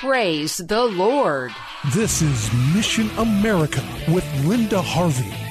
Praise the Lord. This is Mission America with Linda Harvey.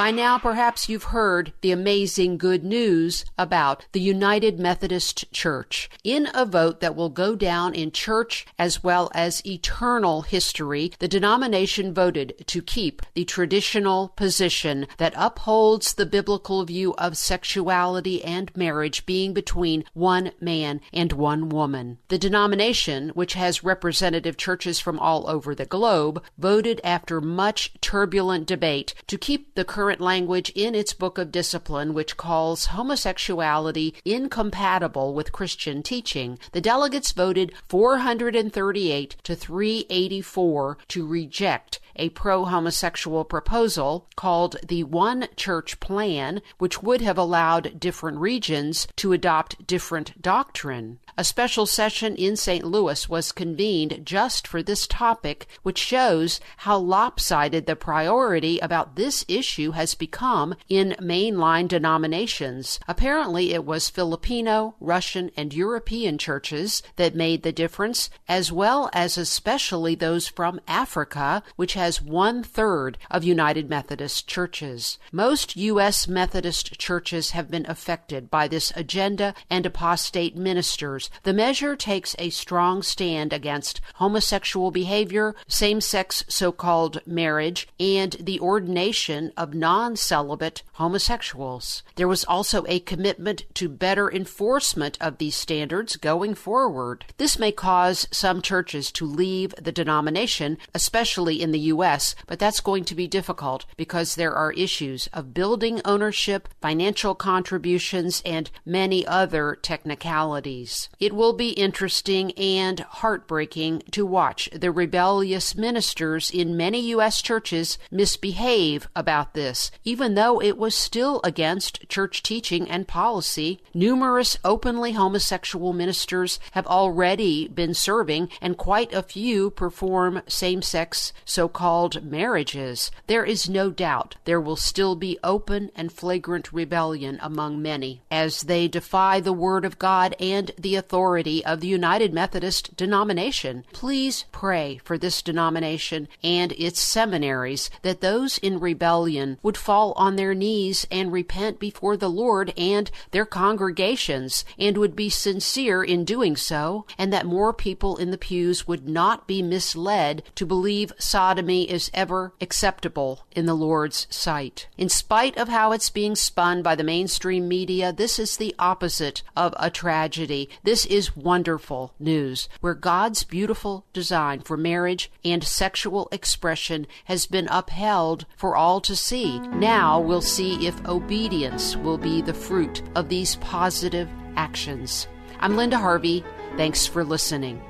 By now, perhaps you've heard the amazing good news about the United Methodist Church. In a vote that will go down in church as well as eternal history, the denomination voted to keep the traditional position that upholds the biblical view of sexuality and marriage being between one man and one woman. The denomination, which has representative churches from all over the globe, voted after much turbulent debate to keep the current language in its book of discipline, which calls homosexuality incompatible with Christian teaching. The delegates voted 438 to 384 to reject a pro homosexual proposal called the One Church Plan, which would have allowed different regions to adopt different doctrine. A special session in St. Louis was convened just for this topic, which shows how lopsided the priority about this issue has become in mainline denominations. Apparently, it was Filipino, Russian, and European churches that made the difference, as well as especially those from Africa, which has one third of United Methodist churches. Most U.S. Methodist churches have been affected by this agenda and apostate ministers the measure takes a strong stand against homosexual behavior, same sex so called marriage, and the ordination of non celibate homosexuals. There was also a commitment to better enforcement of these standards going forward. This may cause some churches to leave the denomination, especially in the U.S., but that's going to be difficult because there are issues of building ownership, financial contributions, and many other technicalities. It will be interesting and heartbreaking to watch the rebellious ministers in many U.S. churches misbehave about this, even though it was still against church teaching and policy. Numerous openly homosexual ministers have already been serving, and quite a few perform same sex so called marriages. There is no doubt there will still be open and flagrant rebellion among many as they defy the Word of God and the authority of the United Methodist denomination. Please pray for this denomination and its seminaries that those in rebellion would fall on their knees and repent before the Lord and their congregations and would be sincere in doing so, and that more people in the pews would not be misled to believe sodomy is ever acceptable in the Lord's sight. In spite of how it's being spun by the mainstream media, this is the opposite of a tragedy. This is wonderful news where God's beautiful design for marriage and sexual expression has been upheld for all to see. Now we'll see if obedience will be the fruit of these positive actions. I'm Linda Harvey. Thanks for listening.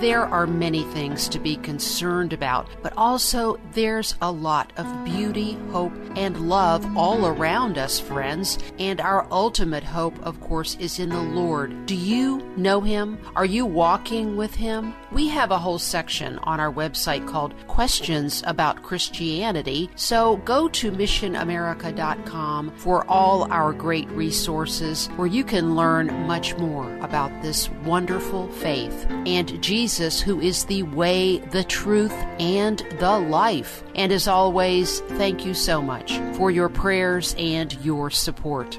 There are many things to be concerned about, but also there's a lot of beauty, hope, and love all around us, friends. And our ultimate hope, of course, is in the Lord. Do you know Him? Are you walking with Him? We have a whole section on our website called Questions About Christianity, so go to missionamerica.com for all our great resources where you can learn much more about this wonderful faith and Jesus Jesus, who is the way, the truth, and the life. And as always, thank you so much for your prayers and your support.